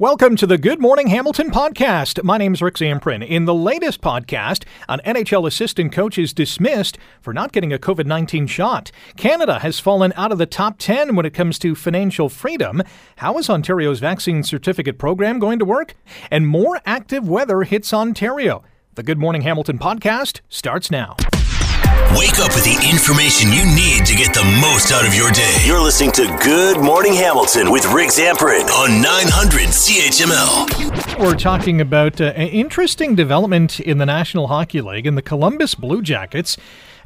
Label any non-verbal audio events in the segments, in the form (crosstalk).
Welcome to the Good Morning Hamilton podcast. My name is Rick Zamperin. In the latest podcast, an NHL assistant coach is dismissed for not getting a COVID 19 shot. Canada has fallen out of the top 10 when it comes to financial freedom. How is Ontario's vaccine certificate program going to work? And more active weather hits Ontario. The Good Morning Hamilton podcast starts now. Wake up with the information you need to get the most out of your day. You're listening to Good Morning Hamilton with Rick Zamperin on 900 CHML. We're talking about uh, an interesting development in the National Hockey League, and the Columbus Blue Jackets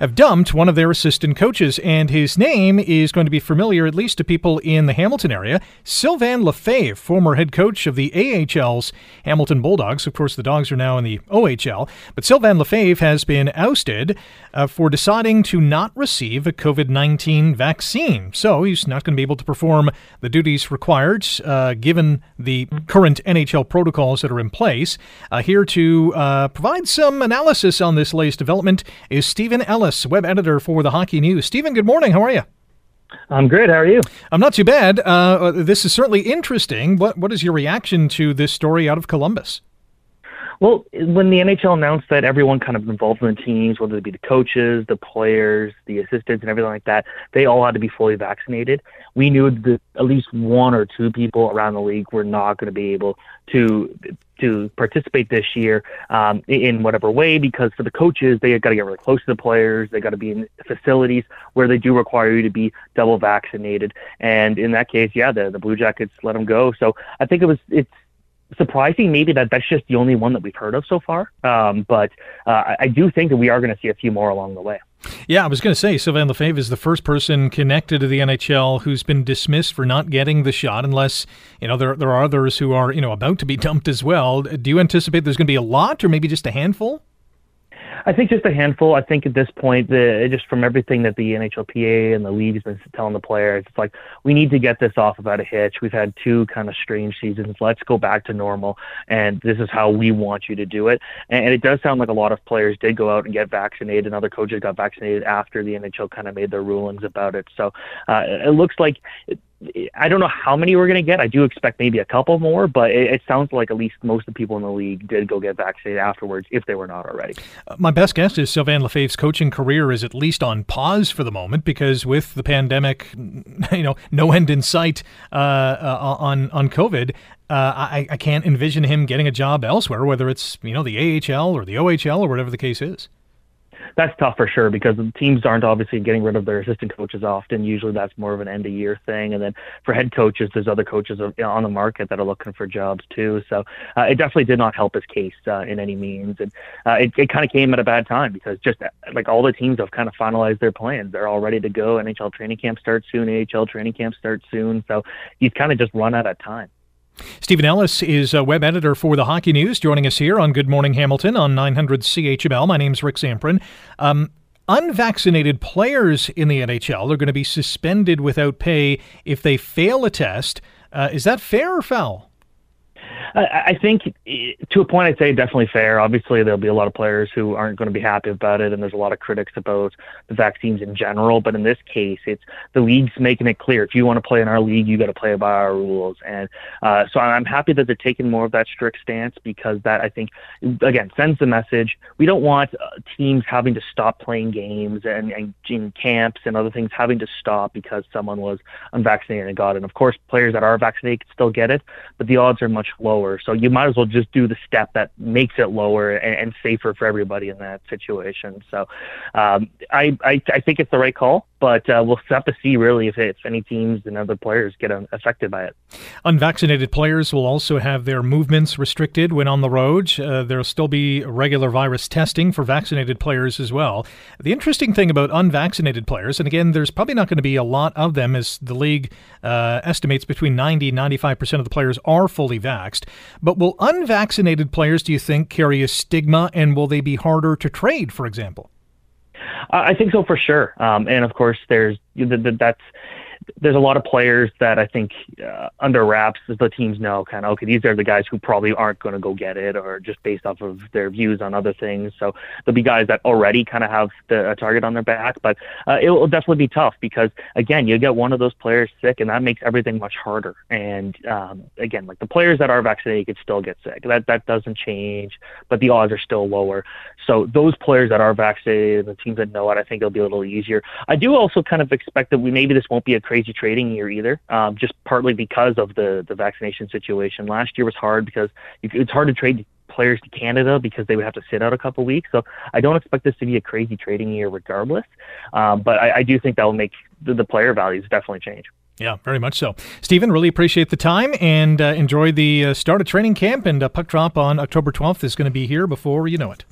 have dumped one of their assistant coaches, and his name is going to be familiar at least to people in the Hamilton area. Sylvain Lefebvre, former head coach of the AHL's Hamilton Bulldogs. Of course, the Dogs are now in the OHL, but Sylvain Lefebvre has been ousted uh, for deciding to not receive a COVID 19 vaccine. So he's not going to be able to perform the duties required uh, given the current NHL protocols that are in place. Uh, here to uh, provide some analysis on this latest development is Stephen Ellis Ellis, web editor for the Hockey News. Stephen, good morning. How are you? I'm great. How are you? I'm not too bad. Uh, this is certainly interesting. What What is your reaction to this story out of Columbus? Well, when the NHL announced that everyone kind of involved in the teams, whether it be the coaches, the players, the assistants, and everything like that, they all had to be fully vaccinated. We knew that at least one or two people around the league were not going to be able to to participate this year um, in whatever way because for the coaches they got to get really close to the players they got to be in facilities where they do require you to be double vaccinated and in that case yeah the, the blue jackets let them go so i think it was it's surprising maybe that that's just the only one that we've heard of so far. Um, but uh, I do think that we are going to see a few more along the way. Yeah, I was going to say Sylvain Lefebvre is the first person connected to the NHL who's been dismissed for not getting the shot, unless you know there there are others who are you know about to be dumped as well. Do you anticipate there's going to be a lot, or maybe just a handful? I think just a handful. I think at this point, the, just from everything that the NHLPA and the league has been telling the players, it's like we need to get this off without a hitch. We've had two kind of strange seasons. Let's go back to normal, and this is how we want you to do it. And, and it does sound like a lot of players did go out and get vaccinated, and other coaches got vaccinated after the NHL kind of made their rulings about it. So uh, it looks like. It, I don't know how many we're going to get. I do expect maybe a couple more, but it, it, sounds like at least most of the people in the league did go get vaccinated afterwards if they were not already. Uh, my best guess is Sylvain Lefebvre's coaching career is at least on pause for the moment because with the pandemic, (laughs) you know, no end in sight uh, uh, on on COVID. Uh, I, I can't envision him getting a job elsewhere, whether it's you know the AHL or the OHL or whatever the case is that's tough for sure because the teams aren't obviously getting rid of their assistant coaches often. Usually that's more of an end of year thing. And then for head coaches, there's other coaches on the market that are looking for jobs too. So uh, it definitely did not help his case uh, in any means. And uh, it, it kind of came at a bad time because just like all the teams have kind of finalized their plans. They're all ready to go. NHL training camp starts soon. AHL training camp starts soon. So he's kind of just run out of time. Stephen Ellis is a web editor for the Hockey News, joining us here on Good Morning Hamilton on 900 CHML. My name's Rick Zamperin. Um, unvaccinated players in the NHL are going to be suspended without pay if they fail a test. Uh, is that fair or foul? I think to a point, I'd say definitely fair. Obviously, there'll be a lot of players who aren't going to be happy about it, and there's a lot of critics about the vaccines in general. But in this case, it's the league's making it clear: if you want to play in our league, you got to play by our rules. And uh, so I'm happy that they're taking more of that strict stance because that I think again sends the message: we don't want uh, teams having to stop playing games and, and in camps and other things having to stop because someone was unvaccinated and got it. And of course, players that are vaccinated can still get it, but the odds are much lower lower. So you might as well just do the step that makes it lower and, and safer for everybody in that situation. So um, I, I, I think it's the right call but uh, we'll have to see really if, if any teams and other players get affected by it. Unvaccinated players will also have their movements restricted when on the road. Uh, there'll still be regular virus testing for vaccinated players as well. The interesting thing about unvaccinated players, and again, there's probably not going to be a lot of them as the league uh, estimates between 90 and 95% of the players are fully vaxed. But will unvaccinated players, do you think, carry a stigma and will they be harder to trade, for example? I think so for sure. Um, and of course, there's that's there's a lot of players that I think uh, under wraps the teams know kind of okay these are the guys who probably aren't going to go get it or just based off of their views on other things. So there'll be guys that already kind of have the a target on their back, but uh, it will definitely be tough because again you get one of those players sick and that makes everything much harder. And um, again, like the players that are vaccinated could still get sick. That that doesn't change, but the odds are still lower. So those players that are vaccinated, and the teams that know it, I think it'll be a little easier. I do also kind of expect that we maybe this won't be a crazy trading year either, um, just partly because of the the vaccination situation. Last year was hard because it's hard to trade players to Canada because they would have to sit out a couple weeks. So I don't expect this to be a crazy trading year regardless. Um, but I, I, do think that will make the, the, player values definitely change. Yeah, very much so. Stephen, really appreciate the time and uh, enjoy the uh, start of training camp. And puck drop on October 12th is going to be here before you know it.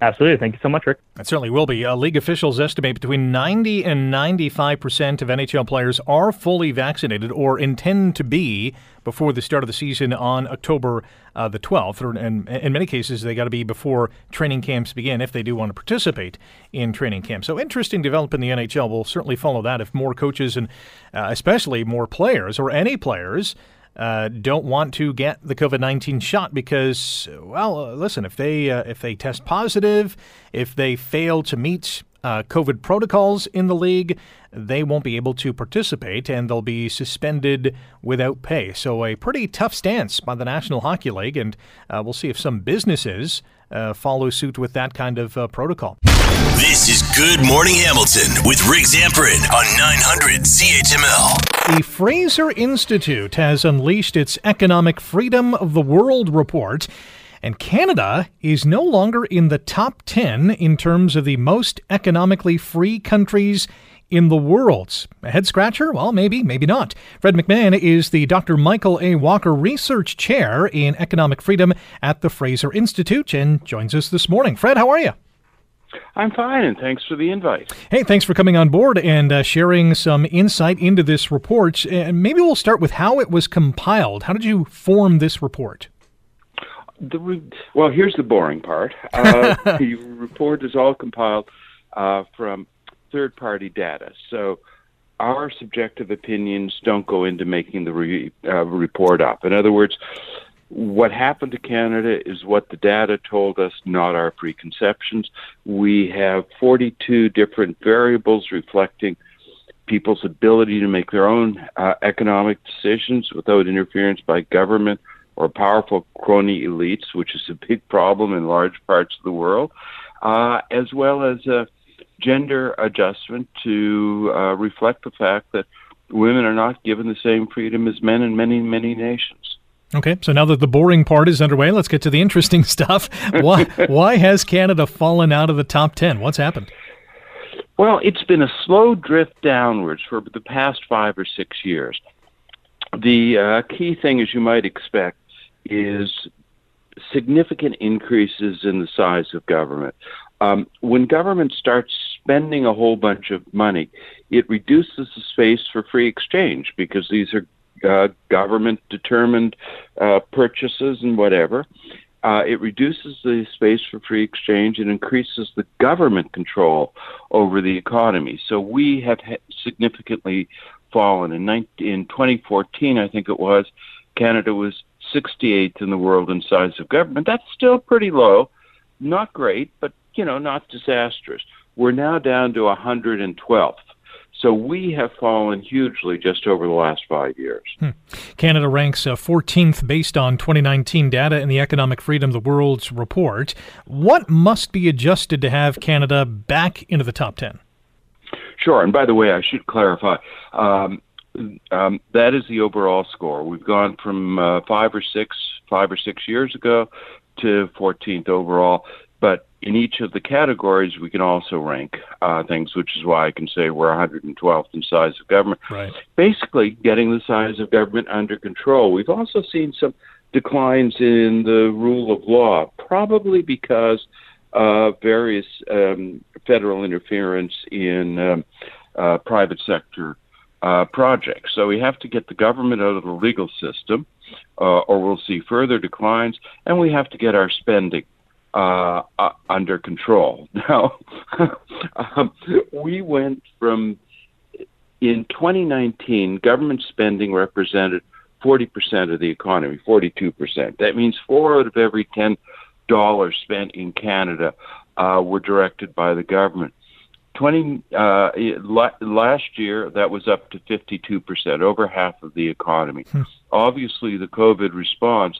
Absolutely. Thank you so much, Rick. It certainly will be. Uh, league officials estimate between 90 and 95 percent of NHL players are fully vaccinated or intend to be before the start of the season on October uh, the 12th. Or, and in many cases, they got to be before training camps begin if they do want to participate in training camp. So interesting development in the NHL. We'll certainly follow that if more coaches and uh, especially more players or any players uh, don't want to get the COVID nineteen shot because, well, uh, listen, if they uh, if they test positive, if they fail to meet uh, COVID protocols in the league, they won't be able to participate and they'll be suspended without pay. So, a pretty tough stance by the National Hockey League, and we'll see if some businesses uh, follow suit with that kind of uh, protocol. This is Good Morning Hamilton with Rick Zamperin on 900 CHML. The Fraser Institute has unleashed its Economic Freedom of the World report and Canada is no longer in the top 10 in terms of the most economically free countries in the world. A head scratcher? Well, maybe, maybe not. Fred McMahon is the Dr. Michael A. Walker Research Chair in Economic Freedom at the Fraser Institute and joins us this morning. Fred, how are you? I'm fine, and thanks for the invite. Hey, thanks for coming on board and uh, sharing some insight into this report. And maybe we'll start with how it was compiled. How did you form this report? The, well, here's the boring part. Uh, (laughs) the report is all compiled uh, from third party data. So our subjective opinions don't go into making the re, uh, report up. In other words, what happened to Canada is what the data told us, not our preconceptions. We have 42 different variables reflecting people's ability to make their own uh, economic decisions without interference by government or powerful crony elites, which is a big problem in large parts of the world, uh, as well as a gender adjustment to uh, reflect the fact that women are not given the same freedom as men in many, many nations. Okay, so now that the boring part is underway, let's get to the interesting (laughs) stuff. Why, (laughs) why has Canada fallen out of the top 10? What's happened? Well, it's been a slow drift downwards for the past five or six years. The uh, key thing, as you might expect, is significant increases in the size of government. Um, when government starts spending a whole bunch of money, it reduces the space for free exchange because these are uh, government determined uh, purchases and whatever. Uh, it reduces the space for free exchange and increases the government control over the economy. So we have significantly fallen. In, 19, in 2014, I think it was, Canada was 68th in the world in size of government. That's still pretty low. Not great, but you know, not disastrous. We're now down to 112th. So we have fallen hugely just over the last five years. Hmm. Canada ranks uh, 14th based on 2019 data in the Economic Freedom of the World's report. What must be adjusted to have Canada back into the top 10? Sure. And by the way, I should clarify um, um, that is the overall score. We've gone from uh, five or six, five or six years ago to 14th overall. But in each of the categories, we can also rank uh, things, which is why I can say we're 112th in size of government. Right. Basically, getting the size of government under control. We've also seen some declines in the rule of law, probably because of various um, federal interference in um, uh, private sector uh, projects. So we have to get the government out of the legal system, uh, or we'll see further declines, and we have to get our spending uh, uh, under control. (laughs) Now, um, we went from in 2019, government spending represented 40% of the economy, 42%. That means four out of every 10 dollars spent in Canada uh, were directed by the government. 20 uh, last year that was up to 52%, over half of the economy. Hmm. Obviously, the COVID response,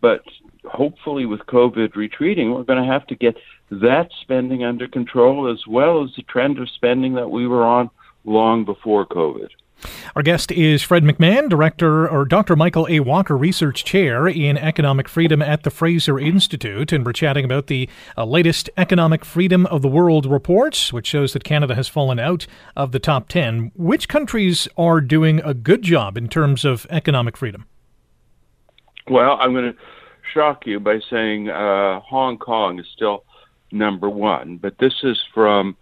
but hopefully, with COVID retreating, we're going to have to get that spending under control as well as the trend of spending that we were on long before COVID. Our guest is Fred McMahon, Director or Dr. Michael A. Walker Research Chair in Economic Freedom at the Fraser Institute. And we're chatting about the uh, latest Economic Freedom of the World report, which shows that Canada has fallen out of the top 10. Which countries are doing a good job in terms of economic freedom? Well, I'm going to shock you by saying uh, Hong Kong is still number one, but this is from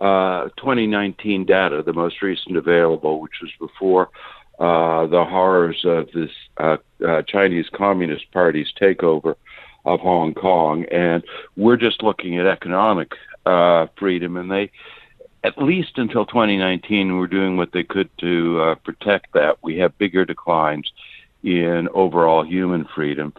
uh, 2019 data, the most recent available, which was before uh, the horrors of this uh, uh, Chinese Communist Party's takeover of Hong Kong. And we're just looking at economic uh, freedom, and they, at least until 2019, were doing what they could to uh, protect that. We have bigger declines in overall human freedom.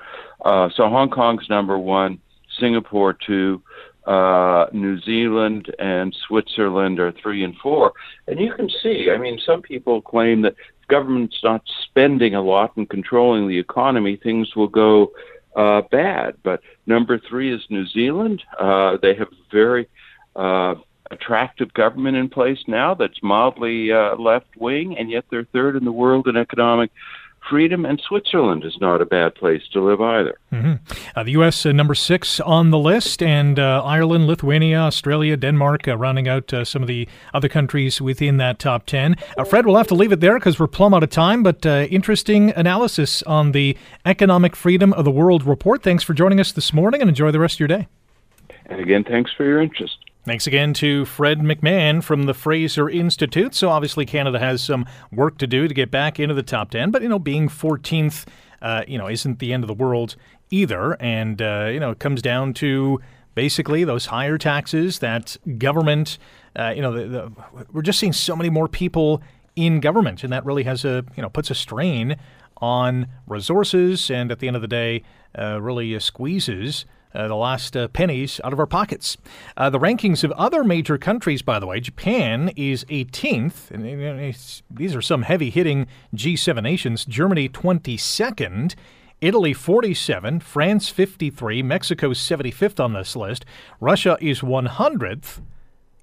Uh, so Hong Kong's number one, Singapore two, uh, New Zealand and Switzerland are three and four. And you can see, I mean, some people claim that government's not spending a lot and controlling the economy, things will go uh, bad. But number three is New Zealand. Uh, they have very uh, attractive government in place now that's mildly uh, left wing, and yet they're third in the world in economic freedom, and Switzerland is not a bad place to live either. Mm-hmm. Uh, the U.S. Uh, number six on the list, and uh, Ireland, Lithuania, Australia, Denmark, uh, rounding out uh, some of the other countries within that top 10. Uh, Fred, we'll have to leave it there because we're plumb out of time, but interesting analysis on the Economic Freedom of the World report. Thanks for joining us this morning, and enjoy the rest of your day. And again, thanks for your interest. Thanks again to Fred McMahon from the Fraser Institute. So obviously Canada has some work to do to get back into the top 10, but you know being 14th uh, you know isn't the end of the world either and uh, you know it comes down to basically those higher taxes that government uh, you know the, the, we're just seeing so many more people in government and that really has a you know puts a strain on resources and at the end of the day uh, really squeezes uh, the last uh, pennies out of our pockets. Uh, the rankings of other major countries, by the way, Japan is 18th, and these are some heavy hitting G7 nations. Germany 22nd. Italy 47, France 53, Mexico 75th on this list, Russia is 100th,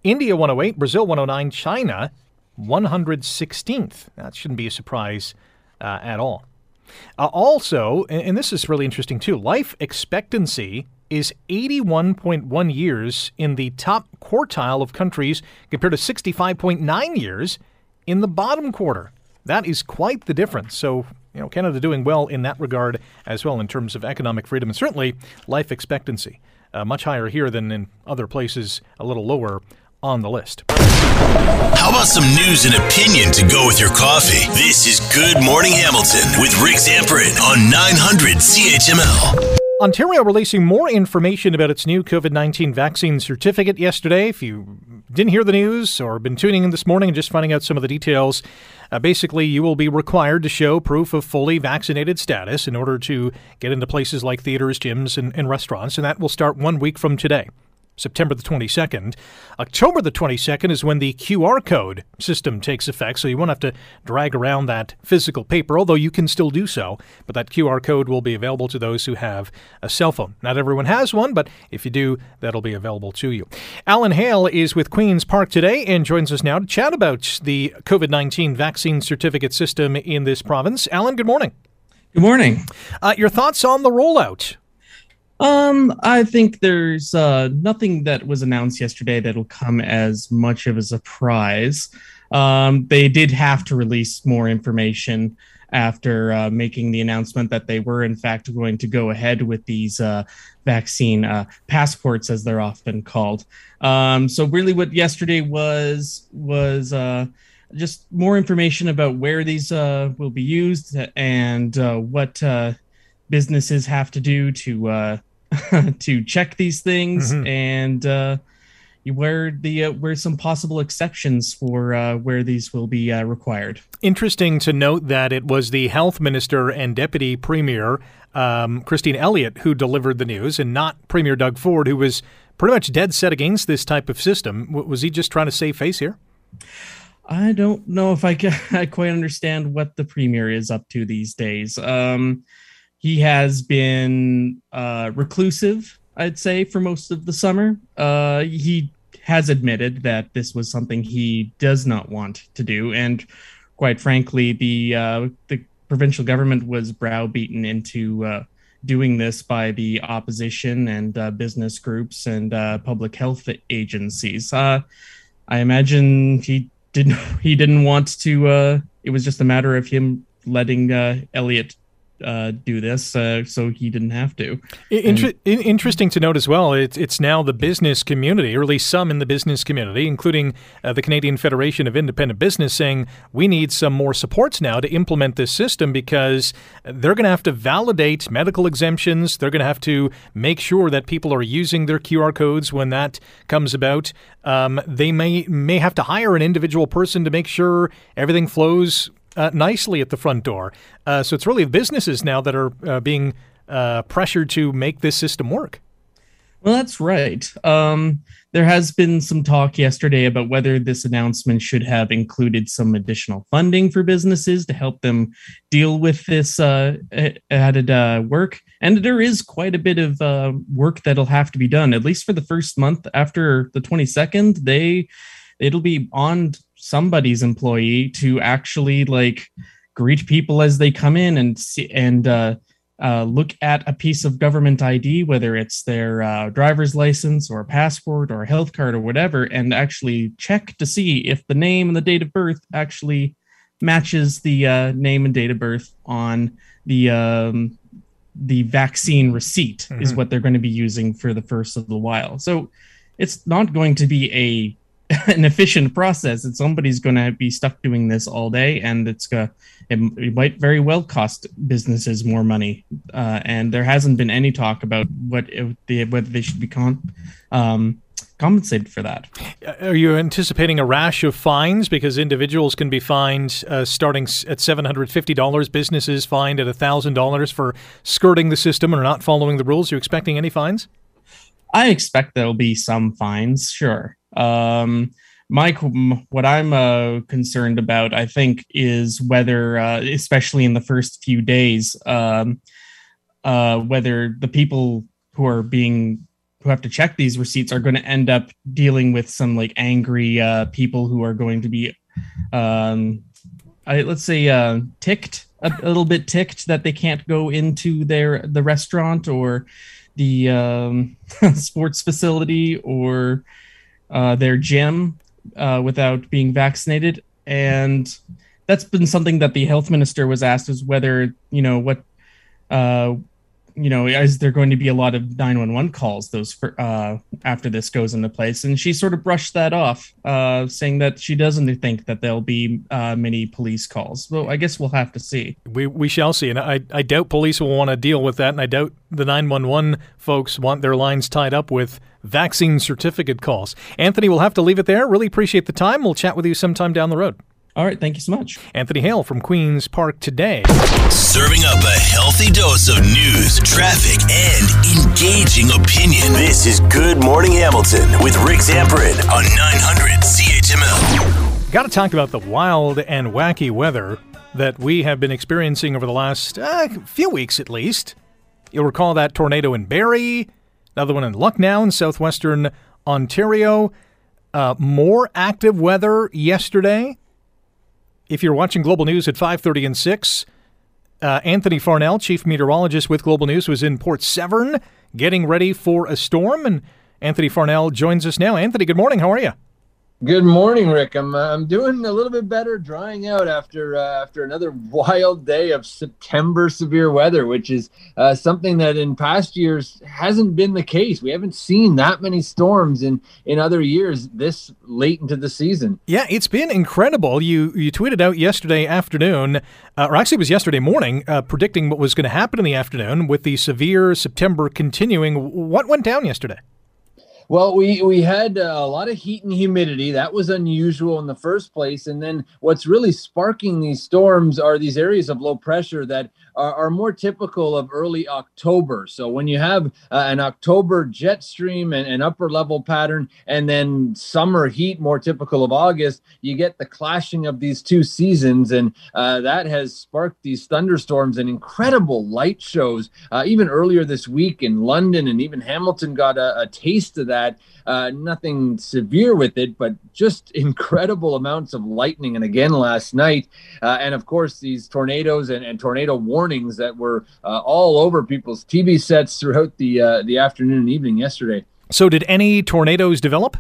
India 108, Brazil 109, China 116th. That shouldn't be a surprise uh, at all. Uh, also, and this is really interesting too, life expectancy is 81.1 years in the top quartile of countries compared to 65.9 years in the bottom quarter. That is quite the difference. So, you know, Canada doing well in that regard as well in terms of economic freedom and certainly life expectancy. Uh, much higher here than in other places, a little lower on the list. How about some news and opinion to go with your coffee? This is Good Morning Hamilton with Rick Zamperin on 900 CHML. Ontario releasing more information about its new COVID 19 vaccine certificate yesterday. If you didn't hear the news or been tuning in this morning and just finding out some of the details, uh, basically, you will be required to show proof of fully vaccinated status in order to get into places like theaters, gyms, and, and restaurants, and that will start one week from today. September the 22nd. October the 22nd is when the QR code system takes effect, so you won't have to drag around that physical paper, although you can still do so. But that QR code will be available to those who have a cell phone. Not everyone has one, but if you do, that'll be available to you. Alan Hale is with Queen's Park today and joins us now to chat about the COVID 19 vaccine certificate system in this province. Alan, good morning. Good morning. Uh, your thoughts on the rollout? Um, I think there's uh, nothing that was announced yesterday that'll come as much of a surprise. Um, they did have to release more information after uh, making the announcement that they were, in fact, going to go ahead with these uh, vaccine uh, passports, as they're often called. Um, so, really, what yesterday was was uh, just more information about where these uh, will be used and uh, what businesses have to do to (laughs) to check these things mm-hmm. and uh, where the uh, where some possible exceptions for uh, where these will be uh, required. Interesting to note that it was the health minister and deputy premier um, Christine Elliott who delivered the news, and not Premier Doug Ford, who was pretty much dead set against this type of system. Was he just trying to save face here? I don't know if I, can, (laughs) I quite understand what the premier is up to these days. Um, he has been uh, reclusive I'd say, for most of the summer. Uh, he has admitted that this was something he does not want to do, and quite frankly, the uh, the provincial government was browbeaten into uh, doing this by the opposition and uh, business groups and uh, public health agencies. I imagine he didn't (laughs) he didn't want to. it was just a matter of him letting Elliott uh, do this, uh, so he didn't have to. Inter- and, interesting to note as well. It's it's now the business community, or at least some in the business community, including uh, the Canadian Federation of Independent Business, saying we need some more supports now to implement this system because they're going to have to validate medical exemptions. They're going to have to make sure that people are using their QR codes when that comes about. Um, they may may have to hire an individual person to make sure everything flows uh, nicely at the front door. Uh, so it's really businesses now that are uh, being uh, pressured to make this system work. Well, that's right. Um, there has been some talk yesterday about whether this announcement should have included some additional funding for businesses to help them deal with this uh, added uh, work. And there is quite a bit of work that'll have to be done, at least for the first month after the 22nd. They it'll be on somebody's employee to actually like greet people as they come in and see and uh, uh, look at a piece of government ID, whether it's their uh, driver's license or passport or health card or whatever, and actually check to see if the name and the date of birth actually matches the uh, name and date of birth on the um, the vaccine receipt mm-hmm. is what they're going to be using for the first little while. So it's not going to be a (laughs) an efficient process. And somebody's going to be stuck doing this all day and it's going it, it might very well cost businesses more money. Uh, and there hasn't been any talk about what it, whether they should be con- um, compensated for that. Are you anticipating a rash of fines? Because individuals can be fined uh, starting at $750 businesses fined at $1000 for skirting the system or not following the rules. Are you expecting any fines I expect there'll be some fines, sure. Um, Mike, what I'm uh, concerned about, I think, is whether, uh, especially in the first few days, um, uh, whether the people who are being who have to check these receipts are going to end up dealing with some like angry uh, people who are going to be, um, I, let's say, uh, ticked a, a little bit ticked that they can't go into their the restaurant or the um, (laughs) sports facility or uh, their gym uh, without being vaccinated. And that's been something that the health minister was asked is whether, you know, what, uh, you know, is there going to be a lot of 911 calls those for, uh, after this goes into place? And she sort of brushed that off, uh, saying that she doesn't think that there'll be uh, many police calls. Well, I guess we'll have to see. We, we shall see. And I, I doubt police will want to deal with that. And I doubt the 911 folks want their lines tied up with vaccine certificate calls. Anthony, we'll have to leave it there. Really appreciate the time. We'll chat with you sometime down the road. All right, thank you so much. Anthony Hale from Queen's Park today. Serving up a healthy dose of news, traffic, and engaging opinion. This is Good Morning Hamilton with Rick Zamperin on 900 CHML. Got to talk about the wild and wacky weather that we have been experiencing over the last uh, few weeks at least. You'll recall that tornado in Barrie, another one in Lucknow in southwestern Ontario. Uh, more active weather yesterday. If you're watching Global News at 5:30 and 6, uh, Anthony Farnell, chief meteorologist with Global News, was in Port Severn getting ready for a storm, and Anthony Farnell joins us now. Anthony, good morning. How are you? Good morning, Rick. I'm uh, I'm doing a little bit better, drying out after uh, after another (laughs) wild day of September severe weather, which is uh, something that in past years hasn't been the case. We haven't seen that many storms in in other years this late into the season. Yeah, it's been incredible. You you tweeted out yesterday afternoon, uh, or actually it was yesterday morning, uh, predicting what was going to happen in the afternoon with the severe September continuing. What went down yesterday? Well, we we had uh, a lot of heat and humidity. That was unusual in the first place. And then what's really sparking these storms are these areas of low pressure that are, are more typical of early October. So when you have uh, an October jet stream and an upper level pattern, and then summer heat more typical of August, you get the clashing of these two seasons, and uh, that has sparked these thunderstorms and incredible light shows. Uh, even earlier this week in London and even Hamilton got a, a taste of that. Uh, nothing severe with it, but just (laughs) incredible amounts of lightning. And again last night, uh, and of course these tornadoes and, and tornado warnings that were uh, all over people's TV sets throughout the uh, the afternoon and evening yesterday. So, did any tornadoes develop?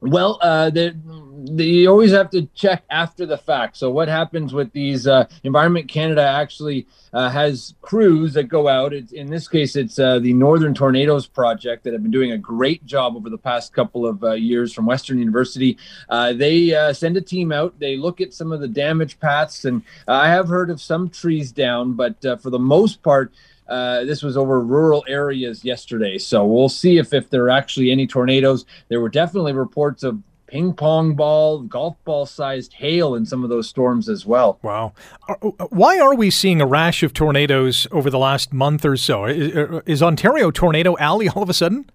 Well, uh, the, you always have to check after the fact. So, what happens with these? Uh, Environment Canada actually uh, has crews that go out. It's, in this case, it's uh, the Northern Tornadoes Project that have been doing a great job over the past couple of uh, years from Western University. Uh, they uh, send a team out. They look at some of the damage paths, and I have heard of some trees down, but for the most part. Uh, this was over rural areas yesterday. So we'll see if, if there are actually any tornadoes. There were definitely reports of ping pong ball, golf ball sized hail in some of those storms as well. Wow. Uh, why are we seeing a rash of tornadoes over the last month or so? Is, uh, is Ontario Tornado Alley all of a sudden?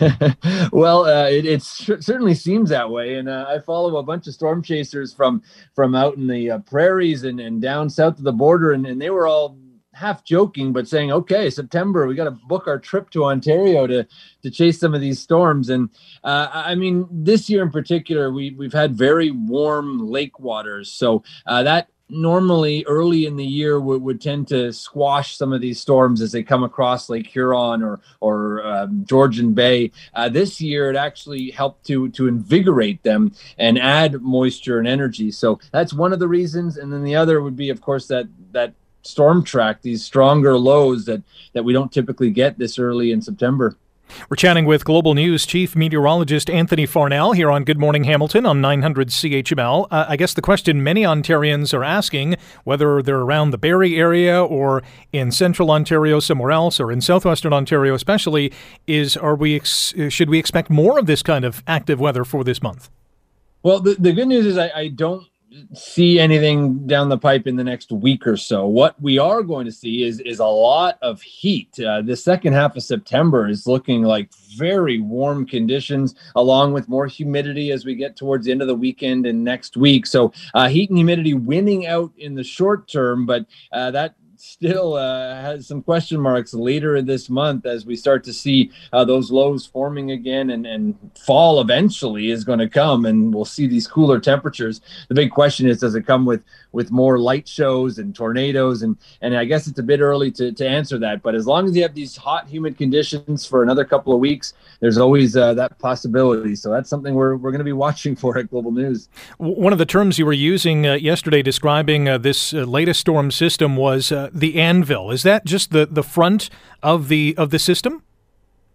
(laughs) (laughs) well, uh, it, it, certainly seems that way, and uh, I follow a bunch of storm chasers from from out in the uh, prairies and, and down south of the border, and, and they were all half joking, but saying, okay, September, we got to book our trip to Ontario to to chase some of these storms. And uh, I mean, this year in particular, we we've had very warm lake waters, so uh, that normally early in the year would, would tend to squash some of these storms as they come across Lake Huron or or um, Georgian Bay. Uh, this year, it actually helped to to invigorate them and add moisture and energy. So that's one of the reasons. And then the other would be, of course, that that storm track these stronger lows that that we don't typically get this early in September. We're chatting with Global News Chief Meteorologist Anthony Farnell here on Good Morning Hamilton on 900 CHML. Uh, I guess the question many Ontarians are asking, whether they're around the Barrie area or in central Ontario somewhere else or in southwestern Ontario especially, is are we ex- should we expect more of this kind of active weather for this month? Well, the, the good news is I, I don't see anything down the pipe in the next week or so. What we are going to see is is a lot of heat. Uh, the second half of September is looking like very warm conditions, along with more humidity as we get towards the end of the weekend and next week. So uh, heat and humidity winning out in the short term, but uh, that still uh, has some question marks later this month as we start to see uh, those lows forming again and, and fall eventually is going to come and we'll see these cooler temperatures. The big question is does it come with with more light shows and tornadoes? And and i guess it's a bit early to, to answer that but as long as you have these hot humid conditions for another couple of weeks there's always uh, that possibility. So that's something we're, we're going to be watching for at global news. One of the terms you were using uh, yesterday describing uh, this uh, latest storm system was the anvil. Is that just the, the front of the of the system?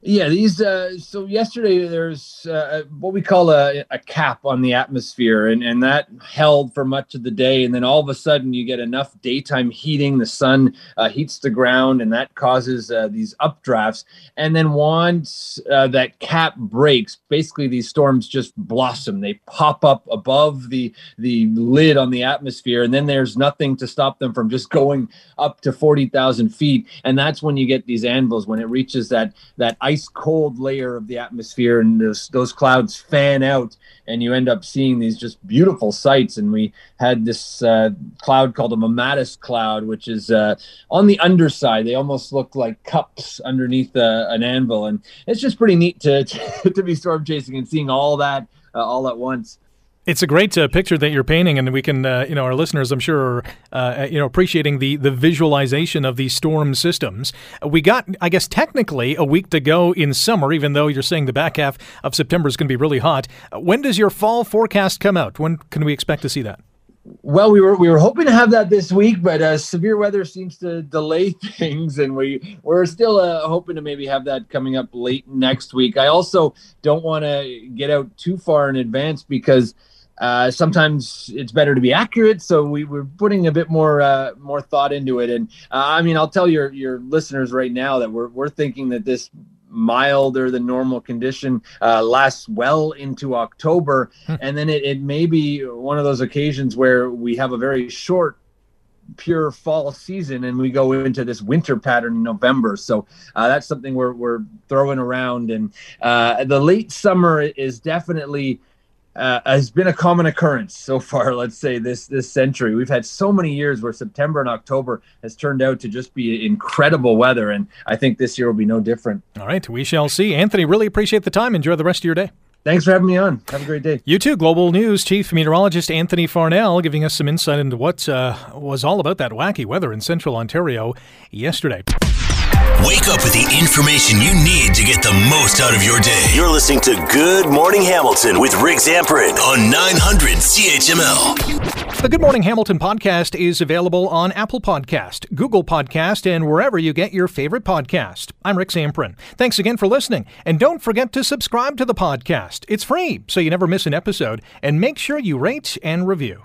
Yeah, these. Uh, so yesterday there's uh, what we call a, a cap on the atmosphere, and, and that held for much of the day. And then all of a sudden you get enough daytime heating, the sun uh, heats the ground, and that causes uh, these updrafts. And then once uh, that cap breaks, basically these storms just blossom. They pop up above the the lid on the atmosphere, and then there's nothing to stop them from just going up to forty thousand feet. And that's when you get these anvils when it reaches that that ice ice cold layer of the atmosphere and those, those clouds fan out and you end up seeing these just beautiful sights. And we had this uh, cloud called a mammatus cloud which is uh, on the underside. They almost look like cups underneath uh, an anvil. And it's just pretty neat to, to, (laughs) to be storm chasing and seeing all that uh, all at once it's a great uh, picture that you're painting, and we can, uh, you know, our listeners, I'm sure, are, uh, you know, appreciating the the visualization of these storm systems. We got, I guess, technically a week to go in summer, even though you're saying the back half of September is going to be really hot. When does your fall forecast come out? When can we expect to see that? Well, we were we were hoping to have that this week, but uh, severe weather seems to delay (laughs) things, and we we're still uh, hoping to maybe have that coming up late next week. I also don't want to get out too far in advance because uh, sometimes it's better to be accurate, so we, we're putting a bit more uh, more thought into it. And uh, I mean, I'll tell your your listeners right now that we're we're thinking that this milder than normal condition uh, lasts well into October. Hmm. And then it, it may be one of those occasions where we have a very short pure fall season and we go into this winter pattern in November. So uh, that's something we're, we're throwing around. And uh, the late summer is definitely uh, has been a common occurrence so far. (laughs) Let's say this this century, we've had so many years where September and October has turned out to just be incredible weather, and I think this year will be no different. All right, we shall see. Anthony, really appreciate the time. Enjoy the rest of your day. Thanks for having me on. Have a great day. You too. Global News Chief Meteorologist Anthony Farnell giving us some insight into what uh, was all about that wacky weather in central Ontario yesterday. Wake up with the information you need to get the most out of your day. You're listening to Good Morning Hamilton with Rick Zamperin on 900 CHML. The Good Morning Hamilton podcast is available on Apple Podcast, Google Podcast, and wherever you get your favorite podcast. I'm Rick Zamperin. Thanks again for listening, and don't forget to subscribe to the podcast. It's free, so you never miss an episode, and make sure you rate and review.